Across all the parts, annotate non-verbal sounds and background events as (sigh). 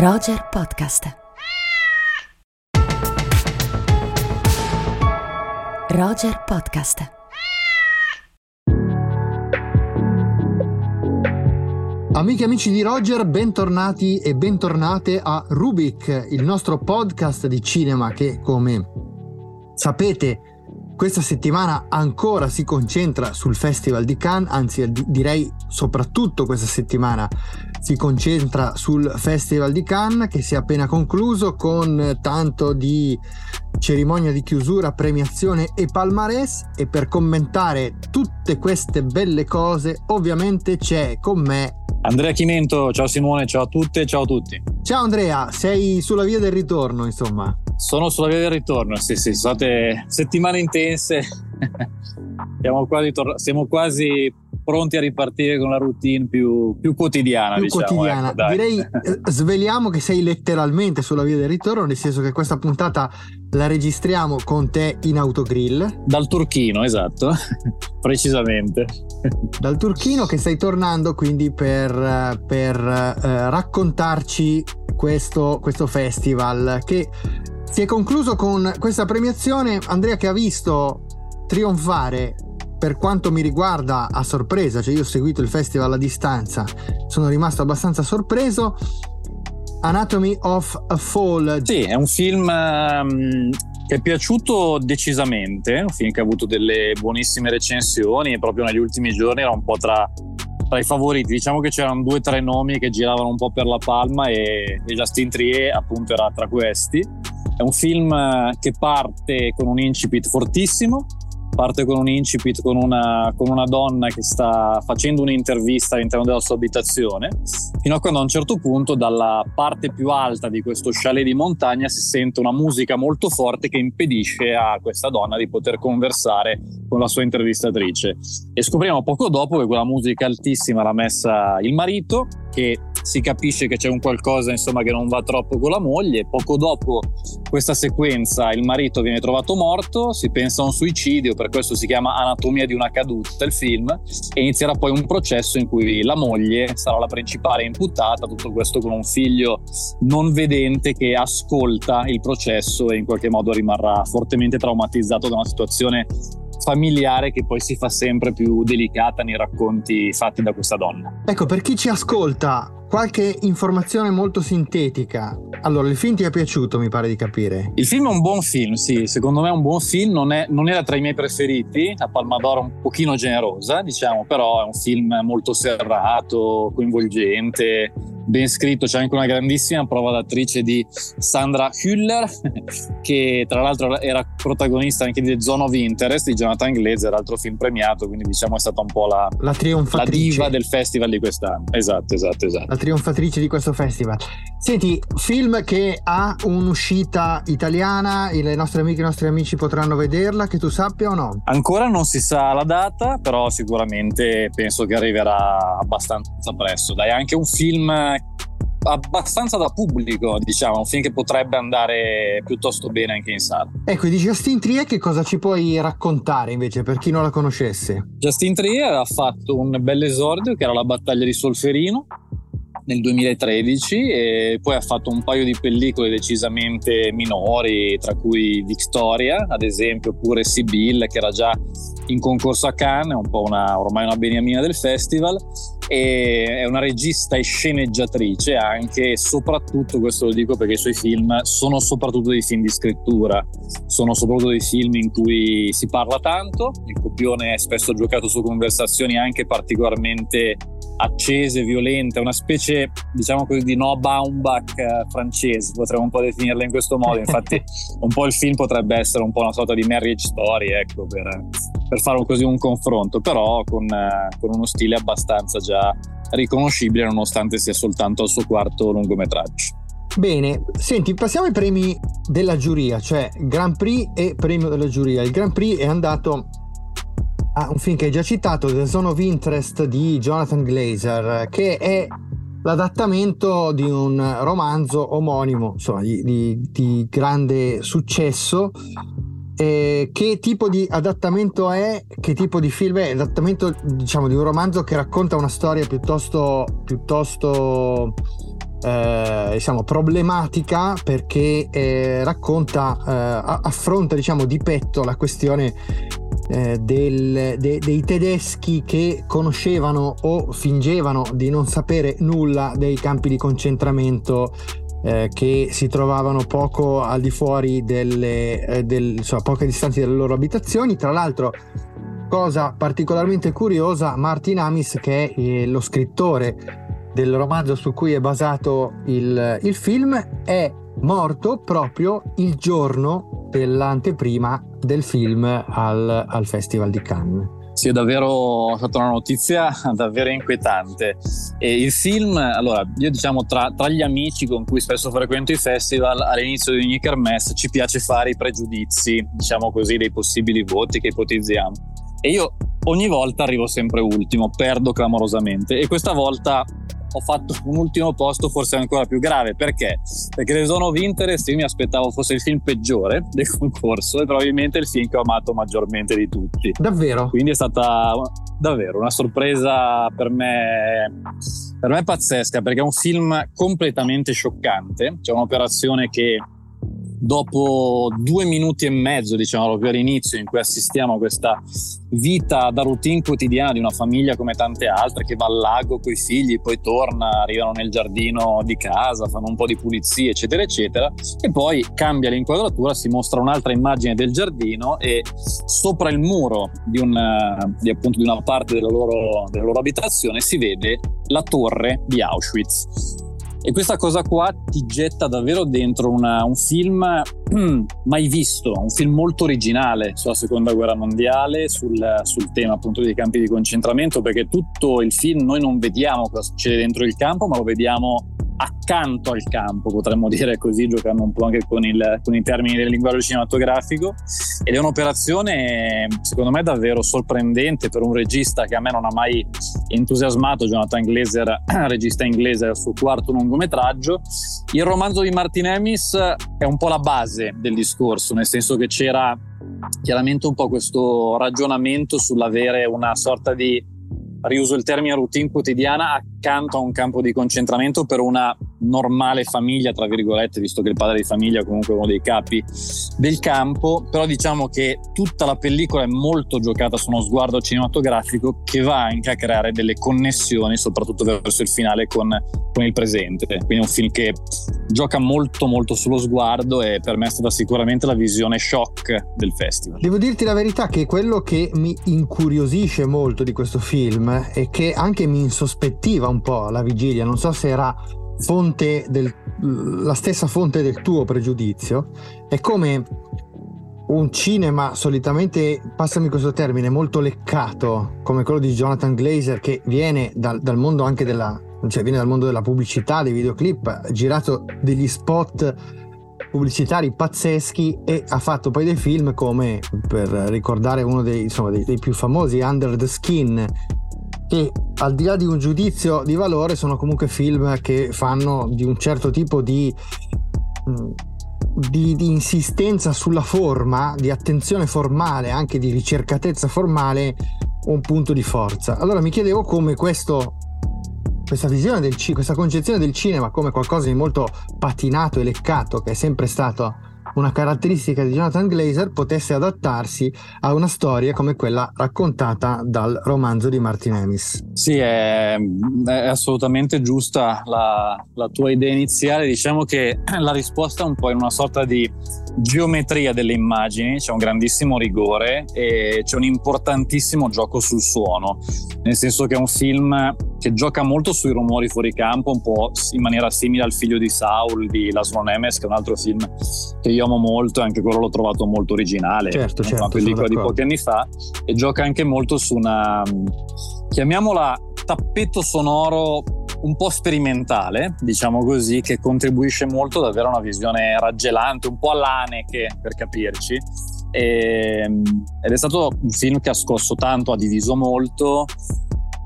Roger Podcast. Roger Podcast. Amiche e amici di Roger, bentornati e bentornate a Rubik, il nostro podcast di cinema che, come sapete, questa settimana ancora si concentra sul Festival di Cannes, anzi direi soprattutto questa settimana si concentra sul Festival di Cannes che si è appena concluso con tanto di cerimonia di chiusura, premiazione e palmarès e per commentare tutte queste belle cose ovviamente c'è con me Andrea Chimento, ciao Simone, ciao a tutte, ciao a tutti. Ciao Andrea, sei sulla via del ritorno insomma. Sono sulla via del ritorno, sì sì, sono state settimane intense, (laughs) siamo quasi, tor- siamo quasi pronti a ripartire con la routine più, più quotidiana. Più diciamo, quotidiana. Ecco, Direi eh, sveliamo che sei letteralmente sulla via del ritorno, nel senso che questa puntata la registriamo con te in autogrill. Dal turchino, esatto, (laughs) precisamente. Dal turchino che stai tornando quindi per, per eh, raccontarci questo, questo festival che si è concluso con questa premiazione. Andrea che ha visto trionfare per quanto mi riguarda a sorpresa, cioè io ho seguito il festival a distanza, sono rimasto abbastanza sorpreso. Anatomy of a Fall. Sì, è un film um, che è piaciuto decisamente, un film che ha avuto delle buonissime recensioni e proprio negli ultimi giorni era un po' tra, tra i favoriti. Diciamo che c'erano due o tre nomi che giravano un po' per la palma e, e Justin Trier appunto era tra questi. È un film che parte con un incipit fortissimo, parte con un incipit con una, con una, donna che sta facendo un'intervista all'interno della sua abitazione, fino a quando a un certo punto dalla parte più alta di questo chalet di montagna si sente una musica molto forte che impedisce a questa donna di poter conversare con la sua intervistatrice. E scopriamo poco dopo che quella musica altissima l'ha messa il marito, che si capisce che c'è un qualcosa insomma, che non va troppo con la moglie. Poco dopo questa sequenza il marito viene trovato morto, si pensa a un suicidio, per questo si chiama Anatomia di una caduta il film, e inizierà poi un processo in cui la moglie sarà la principale imputata, tutto questo con un figlio non vedente che ascolta il processo e in qualche modo rimarrà fortemente traumatizzato da una situazione familiare che poi si fa sempre più delicata nei racconti fatti da questa donna. Ecco, per chi ci ascolta, qualche informazione molto sintetica. Allora, il film ti è piaciuto, mi pare di capire? Il film è un buon film, sì, secondo me è un buon film, non, è, non era tra i miei preferiti, la Palma d'Oro un pochino generosa, diciamo, però è un film molto serrato, coinvolgente, ben scritto, c'è anche una grandissima prova d'attrice di Sandra Hüller, (laughs) che tra l'altro era protagonista anche di The Zone of Interest di Jonathan Glazer, altro film premiato, quindi diciamo è stata un po' la, la, la diva del festival di quest'anno. Esatto, esatto, esatto. La trionfatrice di questo festival. Senti, film che ha un'uscita italiana, le nostre amiche e i nostri amici potranno vederla, che tu sappia o no? Ancora non si sa la data, però sicuramente penso che arriverà abbastanza presto. Dai, anche un film abbastanza da pubblico, diciamo, un film che potrebbe andare piuttosto bene anche in sala. Ecco, di Justin Trier che cosa ci puoi raccontare invece per chi non la conoscesse? Justin Trier ha fatto un bel esordio che era la battaglia di Solferino nel 2013 e poi ha fatto un paio di pellicole decisamente minori, tra cui Victoria, ad esempio, oppure Sibyl, che era già in concorso a Cannes, un po' una, ormai una beniamina del festival, e è una regista e sceneggiatrice anche, soprattutto, questo lo dico perché i suoi film sono soprattutto dei film di scrittura, sono soprattutto dei film in cui si parla tanto, il copione è spesso giocato su conversazioni anche particolarmente accese, violente, una specie, diciamo così, di Noah Baumbach eh, francese, potremmo un po' definirla in questo modo. Infatti, (laughs) un po' il film potrebbe essere un po' una sorta di marriage story, ecco, per, per fare così un confronto, però con, eh, con uno stile abbastanza già riconoscibile, nonostante sia soltanto il suo quarto lungometraggio. Bene, senti, passiamo ai premi della giuria, cioè Grand Prix e premio della giuria. Il Grand Prix è andato a un film che hai già citato, The Zone of Interest di Jonathan Glazer, che è l'adattamento di un romanzo omonimo, insomma, di, di, di grande successo. Eh, che tipo di adattamento è? Che tipo di film è? Adattamento, diciamo, di un romanzo che racconta una storia piuttosto, piuttosto eh, diciamo, problematica perché eh, racconta, eh, affronta diciamo, di petto la questione eh, del, de, dei tedeschi che conoscevano o fingevano di non sapere nulla dei campi di concentramento eh, che si trovavano poco al di fuori delle eh, del, insomma, poche distanze dalle loro abitazioni. Tra l'altro, cosa particolarmente curiosa, Martin Amis, che è eh, lo scrittore del romanzo su cui è basato il, il film, è morto proprio il giorno dell'anteprima del film al, al Festival di Cannes. Sì, è davvero stata una notizia (laughs) davvero inquietante. E il film, allora, io diciamo tra, tra, gli amici con cui spesso frequento i festival, all'inizio di ogni kermesse ci piace fare i pregiudizi, diciamo così, dei possibili voti che ipotizziamo. E io ogni volta arrivo sempre ultimo, perdo clamorosamente. E questa volta ho fatto un ultimo posto forse ancora più grave perché? Perché The Zone of Interest io mi aspettavo fosse il film peggiore del concorso e probabilmente il film che ho amato maggiormente di tutti davvero? quindi è stata davvero una sorpresa per me per me pazzesca perché è un film completamente scioccante c'è un'operazione che dopo due minuti e mezzo, diciamo proprio all'inizio, in cui assistiamo a questa vita da routine quotidiana di una famiglia come tante altre che va al lago con i figli, poi torna, arrivano nel giardino di casa, fanno un po' di pulizie, eccetera, eccetera, e poi cambia l'inquadratura, si mostra un'altra immagine del giardino e sopra il muro di, un, di, appunto, di una parte della loro, della loro abitazione si vede la torre di Auschwitz e questa cosa qua ti getta davvero dentro una, un film mai visto, un film molto originale sulla seconda guerra mondiale, sul, sul, tema appunto dei campi di concentramento, perché tutto il film noi non vediamo cosa succede dentro il campo, ma lo vediamo accanto al campo, potremmo (laughs) dire così, giocando un po' anche con, il, con i termini del linguaggio cinematografico. Ed è un'operazione, secondo me, davvero sorprendente per un regista che a me non ha mai entusiasmato, Jonathan Glazer, (clears throat) regista inglese, al suo quarto lungometraggio. Il romanzo di Martin Emis è un po' la base del discorso, nel senso che c'era chiaramente un po' questo ragionamento sull'avere una sorta di riuso il termine routine quotidiana accanto a un campo di concentramento per una normale famiglia, tra virgolette, visto che il padre di famiglia è comunque uno dei capi del campo, però diciamo che tutta la pellicola è molto giocata su uno sguardo cinematografico che va anche a creare delle connessioni, soprattutto verso il finale con, con il presente. Quindi è un film che gioca molto molto sullo sguardo e per me è stata sicuramente la visione shock del festival. Devo dirti la verità che quello che mi incuriosisce molto di questo film è che anche mi insospettiva un po' alla vigilia, non so se era fonte del, la stessa fonte del tuo pregiudizio, è come un cinema solitamente, passami questo termine, molto leccato, come quello di Jonathan Glazer, che viene dal, dal mondo anche della, cioè viene dal mondo della pubblicità, dei videoclip, ha girato degli spot pubblicitari pazzeschi e ha fatto poi dei film come, per ricordare uno dei, insomma, dei, dei più famosi, Under the Skin, che al di là di un giudizio di valore sono comunque film che fanno di un certo tipo di, mm, di, di insistenza sulla forma, di attenzione formale, anche di ricercatezza formale, un punto di forza. Allora mi chiedevo come questo questa visione del cinema, questa concezione del cinema come qualcosa di molto patinato e leccato, che è sempre stato una caratteristica di Jonathan Glazer potesse adattarsi a una storia come quella raccontata dal romanzo di Martin Amis. Sì, è, è assolutamente giusta la, la, tua idea iniziale. Diciamo che la risposta è un po' in una sorta di geometria delle immagini, c'è un grandissimo rigore e c'è un importantissimo gioco sul suono, nel senso che è un film che gioca molto sui rumori fuori campo, un po' in maniera simile al figlio di Saul di Laszlo Nemes, che è un altro film che io amo molto anche quello l'ho trovato molto originale. Certo, certo. Una pellicola di pochi anni fa e gioca anche molto su una, chiamiamola tappeto sonoro un po' sperimentale, diciamo così, che contribuisce molto ad avere una visione raggelante, un po' all'Aneke per capirci. E, ed è stato un film che ha scosso tanto, ha diviso molto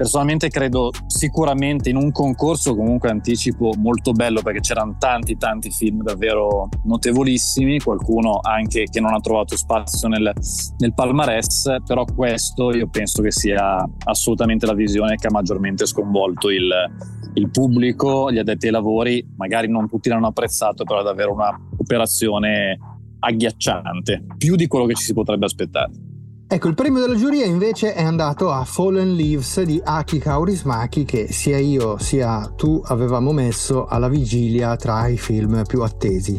Personalmente credo sicuramente in un concorso comunque anticipo molto bello perché c'erano tanti tanti film davvero notevolissimi, qualcuno anche che non ha trovato spazio nel, nel palmarès, però questo io penso che sia assolutamente la visione che ha maggiormente sconvolto il, il pubblico, gli addetti ai lavori, magari non tutti l'hanno apprezzato, però è davvero una operazione agghiacciante, più di quello che ci si potrebbe aspettare. Ecco, il premio della giuria invece è andato a Fallen Leaves di Aki Kaurismaki che sia io sia tu avevamo messo alla vigilia tra i film più attesi.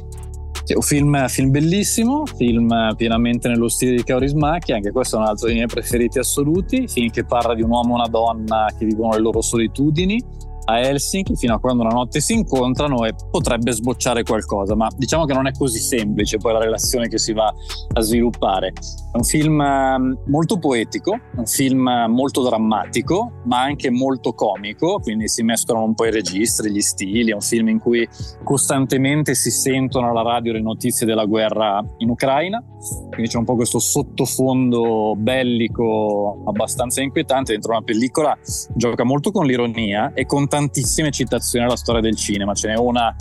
Sì, un film, film, bellissimo, film pienamente nello stile di Kaurismaki, anche questo è un altro dei miei preferiti assoluti, film che parla di un uomo e una donna che vivono le loro solitudini a Helsinki fino a quando una notte si incontrano e potrebbe sbocciare qualcosa, ma diciamo che non è così semplice poi la relazione che si va a sviluppare. È un film ehm, molto poetico, un film molto drammatico, ma anche molto comico, quindi si mescolano un po' i registri, gli stili, è un film in cui costantemente si sentono alla radio le notizie della guerra in Ucraina, quindi c'è un po' questo sottofondo bellico abbastanza inquietante dentro una pellicola, gioca molto con l'ironia e con tantissime citazioni alla storia del cinema. Ce n'è una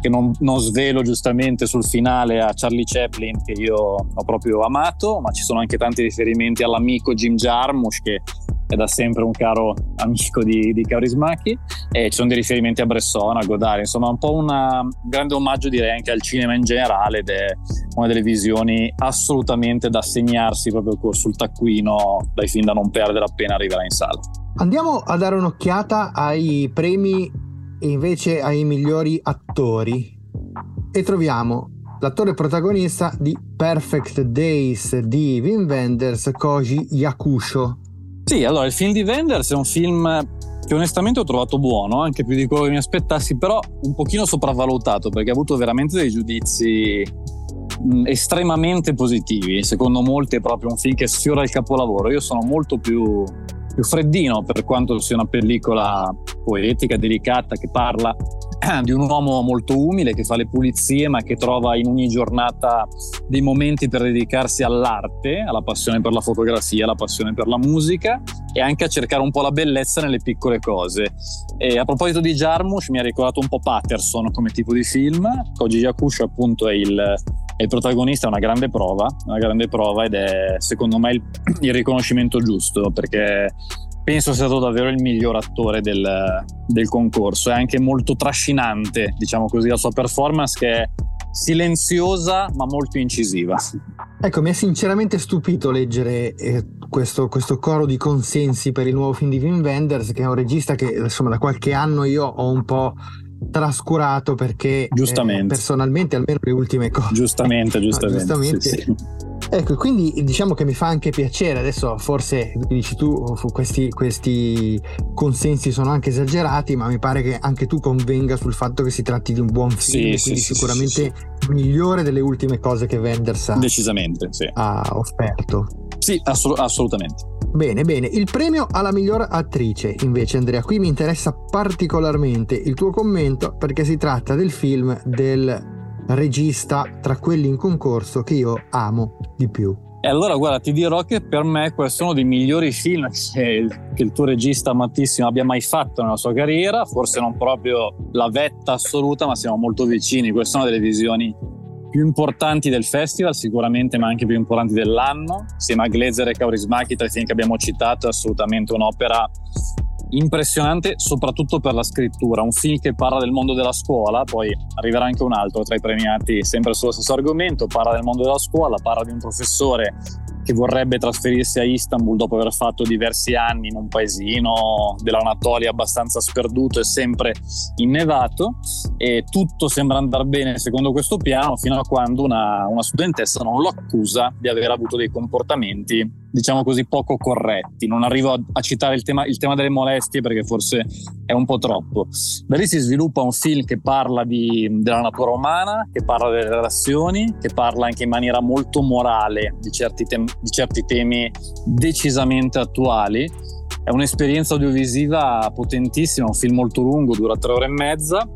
che non, non, svelo giustamente sul finale a Charlie Chaplin che io ho proprio amato, ma ci sono anche tanti riferimenti all'amico Jim Jarmusch che è da sempre un caro amico di, di Kaurismäki e ci sono dei riferimenti a Bresson, a Godard, insomma un po' un grande omaggio direi anche al cinema in generale ed è una delle visioni assolutamente da segnarsi proprio sul taccuino dai film da non perdere appena arriverà in sala. Andiamo a dare un'occhiata ai premi e invece ai migliori attori e troviamo l'attore protagonista di Perfect Days di Wim Wenders, Koji Yakusho. Sì, allora il film di Wenders è un film che onestamente ho trovato buono, anche più di quello che mi aspettassi, però un pochino sopravvalutato perché ha avuto veramente dei giudizi estremamente positivi. Secondo molti è proprio un film che sfiora il capolavoro. Io sono molto più più freddino per quanto sia una pellicola poetica, delicata, che parla (clears throat) di un uomo molto umile che fa le pulizie ma che trova in ogni giornata dei momenti per dedicarsi all'arte, alla passione per la fotografia, alla passione per la musica e anche a cercare un po' la bellezza nelle piccole cose. E a proposito di Jarmusch mi ha ricordato un po' Patterson come tipo di film, Koji Yakush appunto è il, il protagonista, è una grande prova, una grande prova ed è secondo me il, (clears throat) il riconoscimento giusto perché penso sia stato davvero il miglior attore del, del, concorso. È anche molto trascinante, diciamo così, la sua performance che è silenziosa ma molto incisiva. Ecco, mi ha sinceramente stupito leggere eh, questo, questo, coro di consensi per il nuovo film di Wim Wenders, che è un regista che insomma da qualche anno io ho un po' trascurato perché eh, personalmente almeno le ultime cose giustamente (laughs) giustamente, no, giustamente sì, sì. Ecco, quindi diciamo che mi fa anche piacere, adesso forse dici tu, questi, questi, consensi sono anche esagerati, ma mi pare che anche tu convenga sul fatto che si tratti di un buon film, sì, quindi sicuramente migliore delle ultime cose che Wenders ha, Decisamente, ha offerto. Sì, assolut- assolutamente. Bene, bene. Il premio alla miglior attrice, invece, Andrea, qui mi interessa particolarmente il tuo commento perché si tratta del film del regista tra quelli in concorso che io amo di più. E allora guarda, ti dirò che per me questo è uno dei migliori film (laughs) che, che, il tuo regista amatissimo abbia mai fatto nella sua carriera, forse non proprio la vetta assoluta, ma siamo molto vicini. Questa è una delle visioni più importanti del festival, sicuramente, ma anche più importanti dell'anno. Insieme a Glazer e Kaurismäki, tra i film che abbiamo citato, è assolutamente un'opera impressionante soprattutto per la scrittura, un film che parla del mondo della scuola, poi arriverà anche un altro tra i premiati sempre sullo stesso argomento, parla del mondo della scuola, parla di un professore che vorrebbe trasferirsi a Istanbul dopo aver fatto diversi anni in un paesino dell'Anatolia abbastanza sperduto e sempre innevato. E tutto sembra andare bene secondo questo piano fino a quando una, una studentessa non lo accusa di aver avuto dei comportamenti diciamo così poco corretti. Non arrivo a, a citare il tema, il tema, delle molestie perché forse è un po' troppo. Da lì si sviluppa un film che parla di, della natura umana che parla delle relazioni che parla anche in maniera molto morale di certi temi di certi temi decisamente attuali. È un'esperienza audiovisiva potentissima, un film molto lungo, dura tre ore e mezza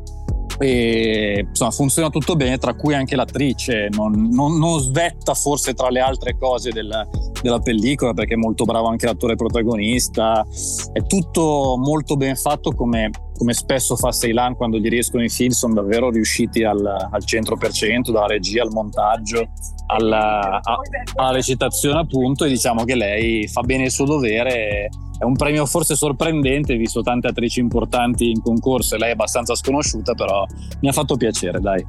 e insomma funziona tutto bene tra cui anche l'attrice non, non, non svetta forse tra le altre cose del, della pellicola perché è molto bravo anche l'attore protagonista. È tutto molto ben fatto come, come spesso fa Ceylan quando gli riescono i film sono davvero riusciti al, al 100% dalla regia al montaggio alla, a, alla recitazione appunto e diciamo che lei fa bene il suo dovere è un premio forse sorprendente, visto tante attrici importanti in concorso e lei è abbastanza sconosciuta, però mi ha fatto piacere, dai.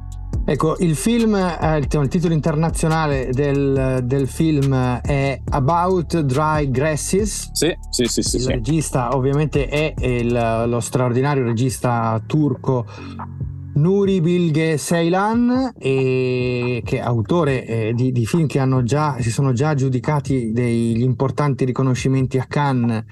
Ecco, il film, eh, il titolo internazionale del, del, film è About Dry Grasses. Sì, sì, sì. sì il sì. regista ovviamente è il, lo straordinario regista turco Nuri Bilge Ceylan, che è autore eh, di, di, film che già, si sono già aggiudicati degli importanti riconoscimenti a Cannes,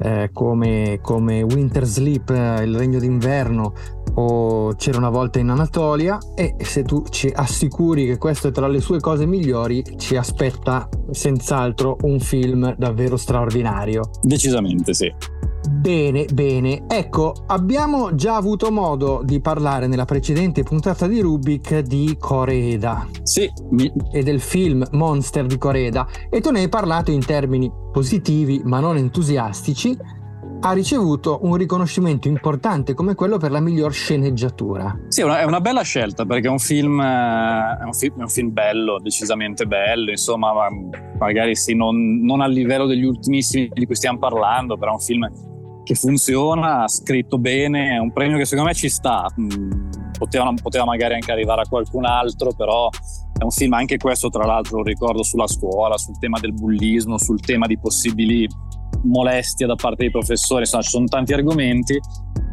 eh, come, come, Winter Sleep, eh, Il Regno d'Inverno o C'era una volta in Anatolia. E se tu ci assicuri che questo è tra le sue cose migliori, ci aspetta senz'altro un film davvero straordinario. Decisamente sì. Bene, bene. Ecco, abbiamo già avuto modo di parlare nella precedente puntata di Rubik di Coreda. Sì. E del film Monster di Coreda. E tu ne hai parlato in termini positivi, ma non entusiastici. Ha ricevuto un riconoscimento importante come quello per la miglior sceneggiatura. Sì, è una bella scelta perché è un film, eh, è un film, è un film bello, decisamente bello. Insomma, magari sì, non, non al livello degli ultimissimi di cui stiamo parlando, però è un film che funziona, scritto bene, è un premio che secondo me ci sta. Mm, poteva, poteva, magari anche arrivare a qualcun altro, però è un film anche questo, tra l'altro, lo ricordo sulla scuola, sul tema del bullismo, sul tema di possibili molestie da parte dei professori, insomma ci sono tanti argomenti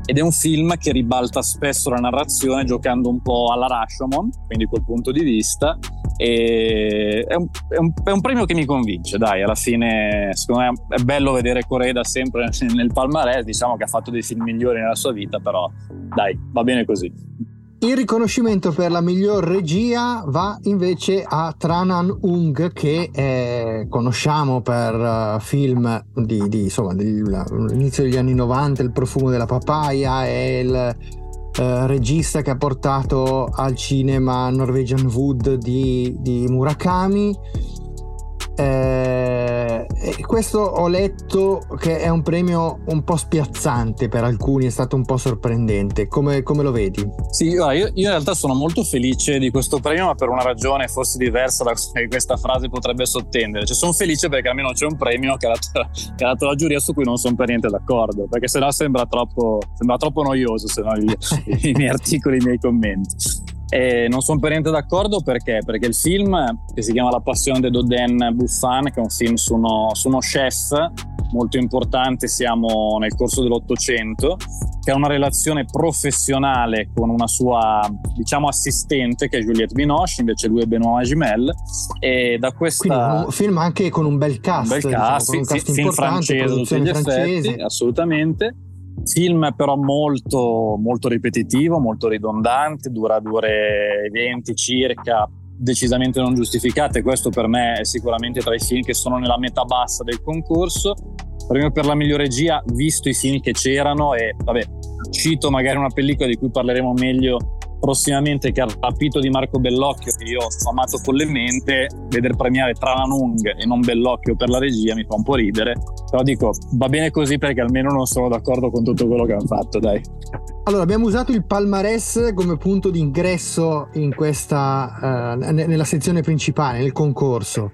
ed è un film che ribalta spesso la narrazione giocando un po' alla Rashomon, quindi quel punto di vista e è un, è, un, è un, premio che mi convince, dai, alla fine secondo me è bello vedere Coreda sempre (laughs) nel palmarès, diciamo che ha fatto dei film migliori nella sua vita, però dai, va bene così. Il riconoscimento per la miglior regia va invece a Tranan Ung che eh, conosciamo per uh, film di, di, insomma, dell'inizio degli anni 90, Il profumo della papaya e il uh, regista che ha portato al cinema Norwegian Wood di, di Murakami eh, questo ho letto che è un premio un po' spiazzante per alcuni, è stato un po' sorprendente. Come, come lo vedi? Sì, io, io, in realtà sono molto felice di questo premio, ma per una ragione forse diversa da questa frase potrebbe sottendere. Cioè, sono felice perché almeno c'è un premio che ha dato, che ha dato la giuria su cui non sono per niente d'accordo, perché sennò sembra troppo, sembra troppo noioso se no i miei articoli, i miei commenti. E non sono per niente d'accordo perché? Perché il film, che si chiama La passione di Dodin Buffan, che è un film su uno, su uno chef molto importante, siamo nel corso dell'Ottocento, che ha una relazione professionale con una sua, diciamo, assistente, che è Juliette Binoche, invece lui è Benoît Magimel. E da un film anche con un bel cast. Un bel cast, diciamo, un cast film francese, tutti gli effetti, assolutamente Film però molto, molto ripetitivo, molto ridondante, dura due ore e venti circa, decisamente non giustificate. Questo per me è sicuramente tra i film che sono nella metà bassa del concorso. Premio per la migliore regia, visto i film che c'erano e vabbè, cito magari una pellicola di cui parleremo meglio prossimamente che ha rapito di Marco Bellocchio che io ho amato follemente vedere premiare Trananung e non Bellocchio per la regia mi fa un po' ridere però dico va bene così perché almeno non sono d'accordo con tutto quello che hanno fatto dai allora abbiamo usato il palmarès come punto di ingresso in questa uh, nella sezione principale nel concorso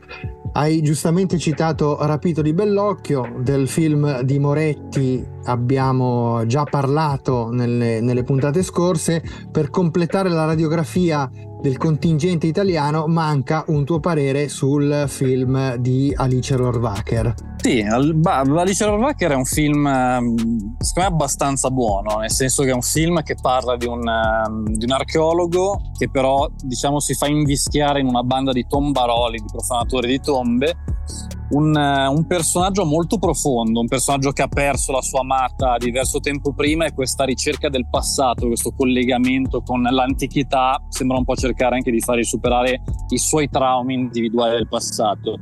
hai giustamente citato Rapito di Bellocchio, del film di Moretti abbiamo già parlato nelle, nelle puntate scorse. Per completare la radiografia del contingente italiano manca un tuo parere sul film di Alice Rohrwacher. Sì, Alice Rohrwacher è un film ehm, secondo me abbastanza buono, nel senso che è un film che parla di un, ehm, di un archeologo che però diciamo si fa invischiare in una banda di tombaroli, di profanatori di tombe un, un, personaggio molto profondo, un personaggio che ha perso la sua amata diverso tempo prima e questa ricerca del passato, questo collegamento con l'antichità sembra un po' cercare anche di fare superare i suoi traumi individuali del passato.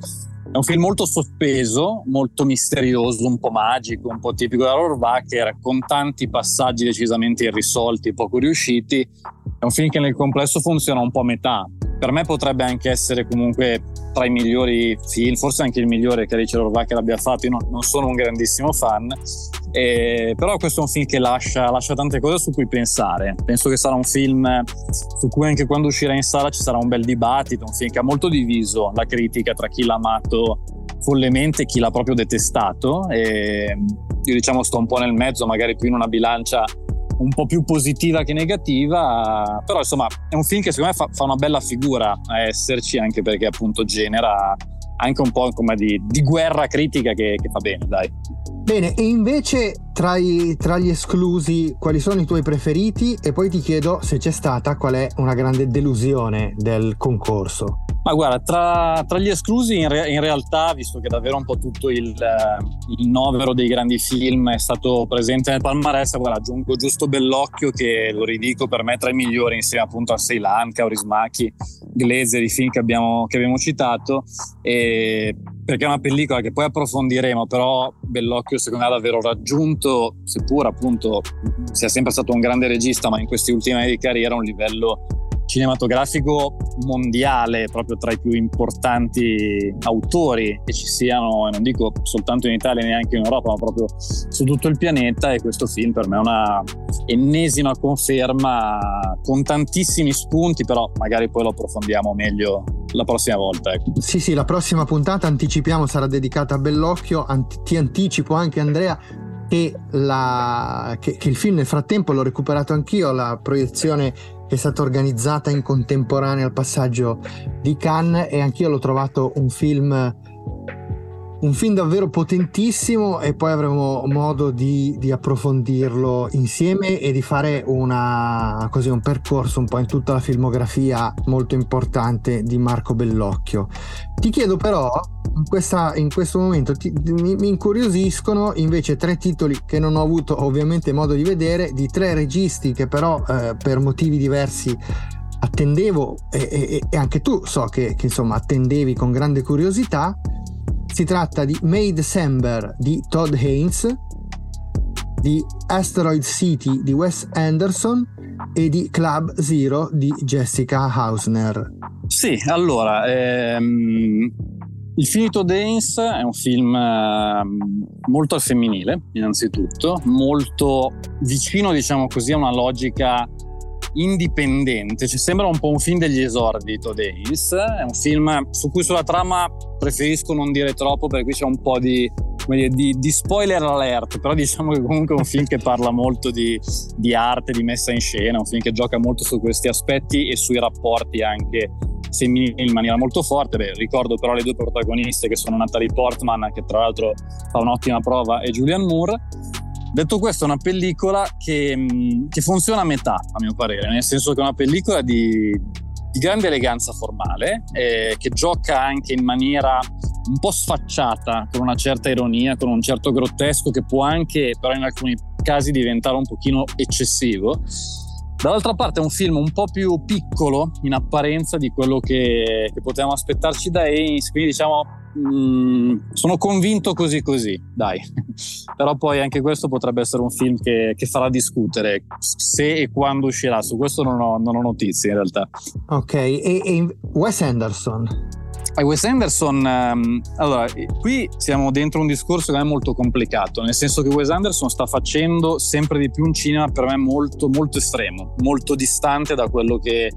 È un film molto sospeso, molto misterioso, un po' magico, un po' tipico da Rohrwacher, con tanti passaggi decisamente irrisolti, poco riusciti. È un film che nel complesso funziona un po' a metà, per me potrebbe anche essere comunque tra i migliori film, forse anche il migliore che Alice Rohrwacher abbia fatto. Io non, non sono un grandissimo fan, eh, però questo è un film che lascia, lascia, tante cose su cui pensare. Penso che sarà un film su cui anche quando uscirà in sala ci sarà un bel dibattito, un film che ha molto diviso la critica tra chi l'ha amato follemente chi l'ha proprio detestato e io diciamo sto un po' nel mezzo, magari più in una bilancia un po' più positiva che negativa, però insomma è un film che secondo me fa, fa una bella figura a esserci anche perché appunto genera anche un po' come di, di guerra critica che, che fa bene, dai. Bene, e invece tra, i, tra, gli esclusi, quali sono i tuoi preferiti? E poi ti chiedo se c'è stata qual è una grande delusione del concorso. Ma guarda, tra, tra gli esclusi in, re, in, realtà, visto che davvero un po' tutto il, il, novero dei grandi film è stato presente nel palmarès, guarda, aggiungo giusto Bellocchio che lo ridico per me tra i migliori insieme appunto a Ceylan, Kaurismachi, Glazer, i film che abbiamo, che abbiamo citato, e perché è una pellicola che poi approfondiremo, però Bellocchio secondo me ha davvero raggiunto, seppur appunto sia sempre stato un grande regista, ma in questi ultimi anni di carriera un livello cinematografico mondiale, proprio tra i più importanti autori che ci siano, e non dico soltanto in Italia, neanche in Europa, ma proprio su tutto il pianeta. E questo film per me è una ennesima conferma con tantissimi spunti, però magari poi lo approfondiamo meglio la prossima volta. Ecco. Sì, sì, la prossima puntata anticipiamo sarà dedicata a Bellocchio. Ant- ti anticipo anche Andrea che, la, che, che, il film nel frattempo l'ho recuperato anch'io, la proiezione è stata organizzata in contemporanea al passaggio di Cannes e anch'io l'ho trovato un film un film davvero potentissimo e poi avremo modo di, di approfondirlo insieme e di fare una, così, un percorso un po' in tutta la filmografia molto importante di Marco Bellocchio. Ti chiedo però, in, questa, in questo momento, ti, mi, mi, incuriosiscono invece tre titoli che non ho avuto ovviamente modo di vedere, di tre registi che però eh, per motivi diversi attendevo e, e, e anche tu so che, che insomma attendevi con grande curiosità si tratta di May December di Todd Haynes, di Asteroid City di Wes Anderson e di Club Zero di Jessica Hausner. Sì, allora, ehm, il Todd Haynes è un film eh, molto al femminile, innanzitutto, molto vicino, diciamo così, a una logica indipendente, cioè sembra un po' un film degli esordi Haynes, è un film su cui sulla trama preferisco non dire troppo perché qui c'è un po' di, dire, di, di spoiler alert, però diciamo che comunque è un film che parla molto di, di arte, di messa in scena, un film che gioca molto su questi aspetti e sui rapporti anche femminili in maniera molto forte. Beh, ricordo però le due protagoniste che sono Natalie Portman, che tra l'altro fa un'ottima prova, e Julian Moore. Detto questo, è una pellicola che, mm, che, funziona a metà, a mio parere, nel senso che è una pellicola di, di grande eleganza formale, eh, che gioca anche in maniera un po' sfacciata, con una certa ironia, con un certo grottesco, che può anche, però in alcuni casi, diventare un pochino eccessivo. Dall'altra parte è un film un po' più piccolo in apparenza di quello che, che potevamo aspettarci da Ace, quindi diciamo Mm, sono convinto così così, dai. (laughs) Però poi anche questo potrebbe essere un film che, che, farà discutere se e quando uscirà. Su questo non ho, non ho notizie in realtà. Ok, e, e Wes Anderson? E Wes Anderson, um, allora, qui siamo dentro un discorso che è molto complicato, nel senso che Wes Anderson sta facendo sempre di più un cinema per me molto, molto estremo, molto distante da quello che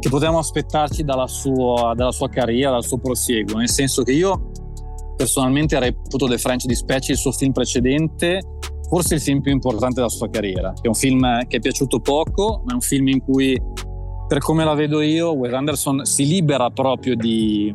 che potevamo aspettarci dalla sua, dalla sua carriera, dal suo prosieguo, nel senso che io personalmente reputo The French Dispatch il suo film precedente forse il film più importante della sua carriera. È un film che è piaciuto poco, ma è un film in cui, per come la vedo io, Wes Anderson si libera proprio di,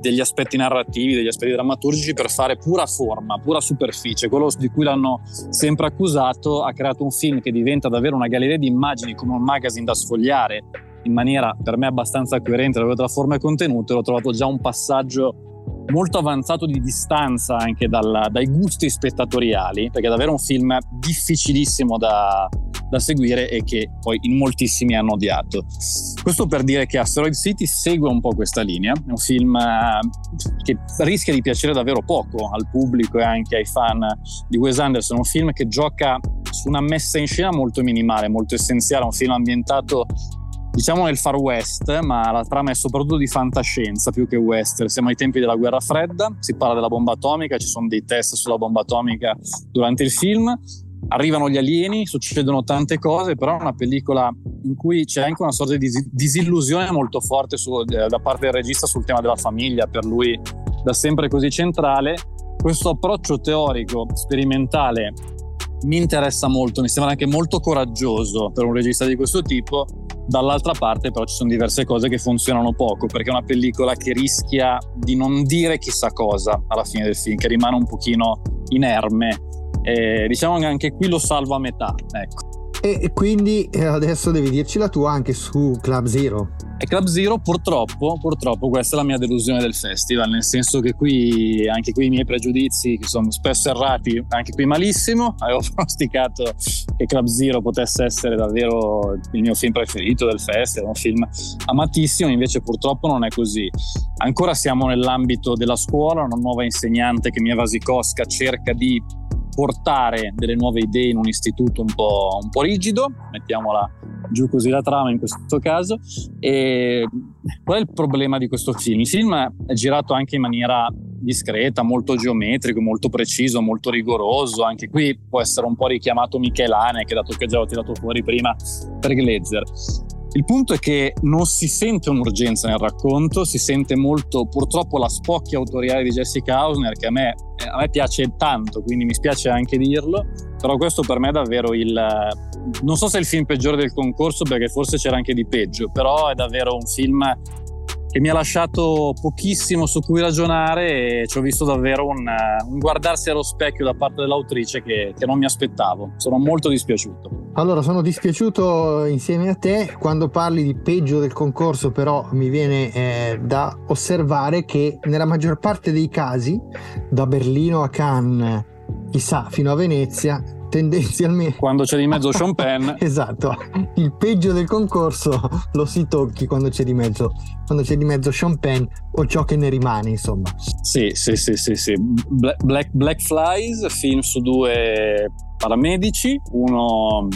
degli aspetti narrativi, degli aspetti drammaturgici per fare pura forma, pura superficie. Quello di cui l'hanno sempre accusato ha creato un film che diventa davvero una galleria di immagini come un magazine da sfogliare in maniera per me abbastanza coerente tra forma e contenuto, l'ho trovato già un passaggio molto avanzato di distanza anche dal, dai gusti spettatoriali, perché è davvero un film difficilissimo da, da, seguire e che poi in moltissimi hanno odiato. Questo per dire che Asteroid City segue un po' questa linea, è un film eh, che rischia di piacere davvero poco al pubblico e anche ai fan di Wes Anderson, un film che gioca su una messa in scena molto minimale, molto essenziale, un film ambientato diciamo nel far west, ma la trama è soprattutto di fantascienza più che western. Siamo ai tempi della guerra fredda, si parla della bomba atomica, ci sono dei test sulla bomba atomica durante il film. Arrivano gli alieni, succedono tante cose, però è una pellicola in cui c'è anche una sorta di disillusione molto forte su, da parte del regista sul tema della famiglia. Per lui da sempre così centrale, questo approccio teorico, sperimentale, mi interessa molto, mi sembra anche molto coraggioso per un regista di questo tipo. Dall'altra parte però ci sono diverse cose che funzionano poco, perché è una pellicola che rischia di non dire chissà cosa alla fine del film, che rimane un pochino inerme. E diciamo che anche qui lo salvo a metà. Ecco. E quindi eh, adesso devi dirci la tua anche su Club Zero. E Club Zero purtroppo, purtroppo questa è la mia delusione del festival, nel senso che qui anche qui i miei pregiudizi che sono spesso errati, anche qui malissimo, (laughs) avevo pronosticato che Club Zero potesse essere davvero il mio film preferito del festival, un film amatissimo, invece purtroppo non è così. Ancora siamo nell'ambito della scuola, una nuova insegnante che Mia Vasikowska cerca di portare delle nuove idee in un istituto un po', un po rigido, mettiamola giù così la trama in questo caso. E qual è il problema di questo film? Il film è girato anche in maniera discreta, molto geometrico, molto preciso, molto rigoroso. Anche qui può essere un po' richiamato Michelane, che dato che già l'ho tirato fuori prima per Glazer. Il punto è che non si sente un'urgenza nel racconto, si sente molto purtroppo la spocchia autoriale di Jessica Hausner che a me, eh, a me, piace tanto, quindi mi spiace anche dirlo, però questo per me è davvero il... non so se è il film peggiore del concorso perché forse c'era anche di peggio, però è davvero un film che mi ha lasciato pochissimo su cui ragionare e ci ho visto davvero un, un guardarsi allo specchio da parte dell'autrice che, che non mi aspettavo. Sono molto dispiaciuto. Allora, sono dispiaciuto insieme a te. Quando parli di peggio del concorso, però, mi viene eh, da osservare che nella maggior parte dei casi, da Berlino a Cannes, chissà, fino a Venezia, tendenzialmente quando c'è di mezzo (laughs) Sean Penn. Esatto. Il peggio del concorso lo si tocchi quando c'è di mezzo quando c'è di mezzo Sean Penn o ciò che ne rimane insomma. Sì sì sì sì, sì. Black, Black Flies film su due paramedici. Uno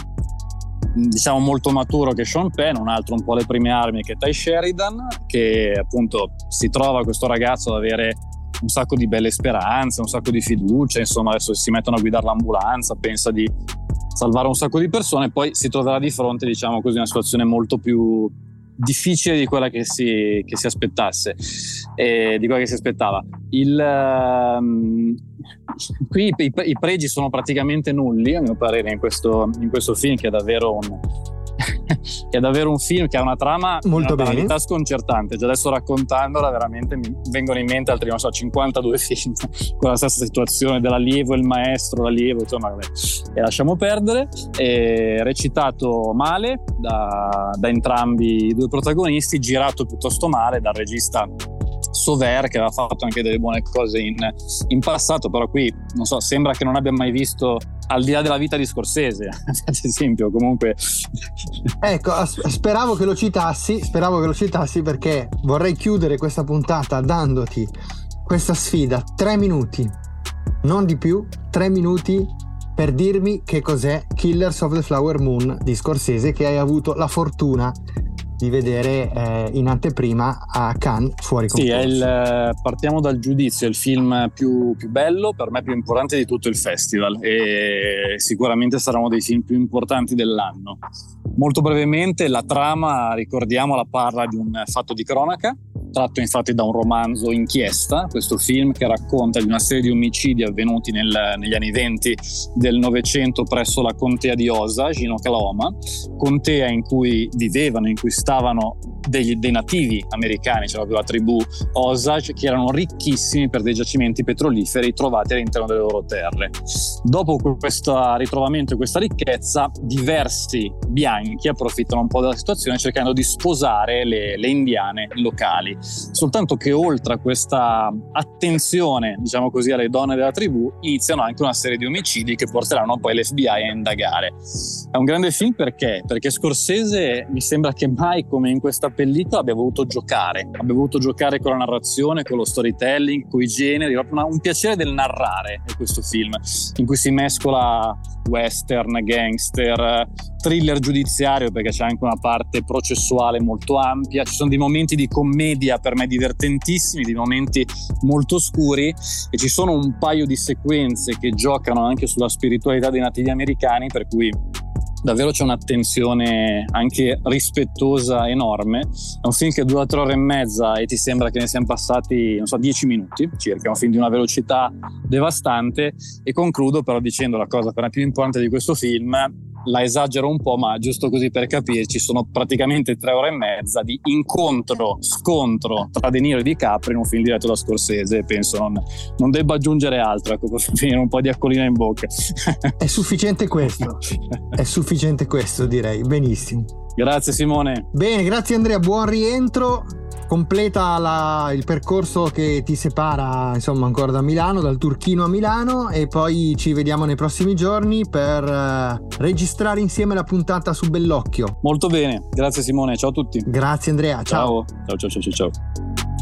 diciamo molto maturo che Sean Penn, un altro un po' le prime armi che è Ty Sheridan, che appunto si trova questo ragazzo ad avere un sacco di belle speranze, un sacco di fiducia, insomma adesso si mettono a guidare l'ambulanza, pensa di salvare un sacco di persone e poi si troverà di fronte, diciamo così, una situazione molto più difficile di quella che si, che si aspettasse, eh, di quella che si aspettava. Il, um, qui i, i, pregi sono praticamente nulli, a mio parere, in questo, in questo film che è davvero un, è davvero un film che ha una trama molto una bene sconcertante. Già adesso raccontandola, veramente mi vengono in mente altri, non so, 52 (laughs) film con la stessa situazione dell'allievo il maestro, l'allievo, insomma, vabbè. E lasciamo perdere. È recitato male da, da entrambi i due protagonisti, girato piuttosto male dal regista Sover che aveva fatto anche delle buone cose in, in, passato, però qui non so, sembra che non abbia mai visto al di là della vita di Scorsese, (laughs) ad esempio, comunque. (laughs) Ecco, speravo che lo citassi, speravo che lo citassi perché vorrei chiudere questa puntata dandoti questa sfida, tre minuti, non di più, tre minuti per dirmi che cos'è Killers of the Flower Moon di Scorsese che hai avuto la fortuna di vedere eh, in anteprima a Cannes fuori concorso. Sì, il, partiamo dal giudizio, è il film più, più, bello, per me più importante di tutto il festival e sicuramente sarà uno dei film più importanti dell'anno. Molto brevemente, la trama, ricordiamola, parla di un fatto di cronaca tratto infatti da un romanzo inchiesta, questo film che racconta di una serie di omicidi avvenuti nel, negli anni 20 del Novecento presso la contea di Osage in Oklahoma, contea in cui vivevano, in cui stavano degli, dei nativi americani, cioè la tribù Osage, che erano ricchissimi per dei giacimenti petroliferi trovati all'interno delle loro terre. Dopo questo ritrovamento e questa ricchezza, diversi bianchi approfittano un po' della situazione cercando di sposare le, le indiane locali soltanto che oltre a questa attenzione, diciamo così, alle donne della tribù, iniziano anche una serie di omicidi che porteranno poi l'FBI a indagare. È un grande film perché? Perché Scorsese mi sembra che mai come in questa pellicola abbia voluto giocare, abbia voluto giocare con la narrazione, con lo storytelling, con i generi, proprio un piacere del narrare è questo film, in cui si mescola western, gangster, thriller giudiziario perché c'è anche una parte processuale molto ampia, ci sono dei momenti di commedia per me divertentissimi, dei momenti molto scuri e ci sono un paio di sequenze che giocano anche sulla spiritualità dei nativi americani per cui davvero c'è un'attenzione anche rispettosa enorme. È un film che dura tre ore e mezza e ti sembra che ne siano passati, non so, dieci minuti circa. È un film di una velocità devastante. E concludo però dicendo la cosa per me più importante di questo film la esagero un po', ma giusto così per capirci, sono praticamente tre ore e mezza di incontro, scontro tra De Niro e Di Capri in un film diretto da Scorsese. Penso non, non debba aggiungere altro, ecco, per finire un po' di accolina in bocca. È sufficiente questo, è sufficiente questo direi, benissimo. Grazie Simone. Bene, grazie Andrea, buon rientro completa la, il percorso che ti separa insomma ancora da Milano, dal Turchino a Milano e poi ci vediamo nei prossimi giorni per uh, registrare insieme la puntata su Bellocchio. Molto bene, grazie Simone, ciao a tutti. Grazie Andrea, ciao. Ciao, ciao, ciao, ciao. ciao.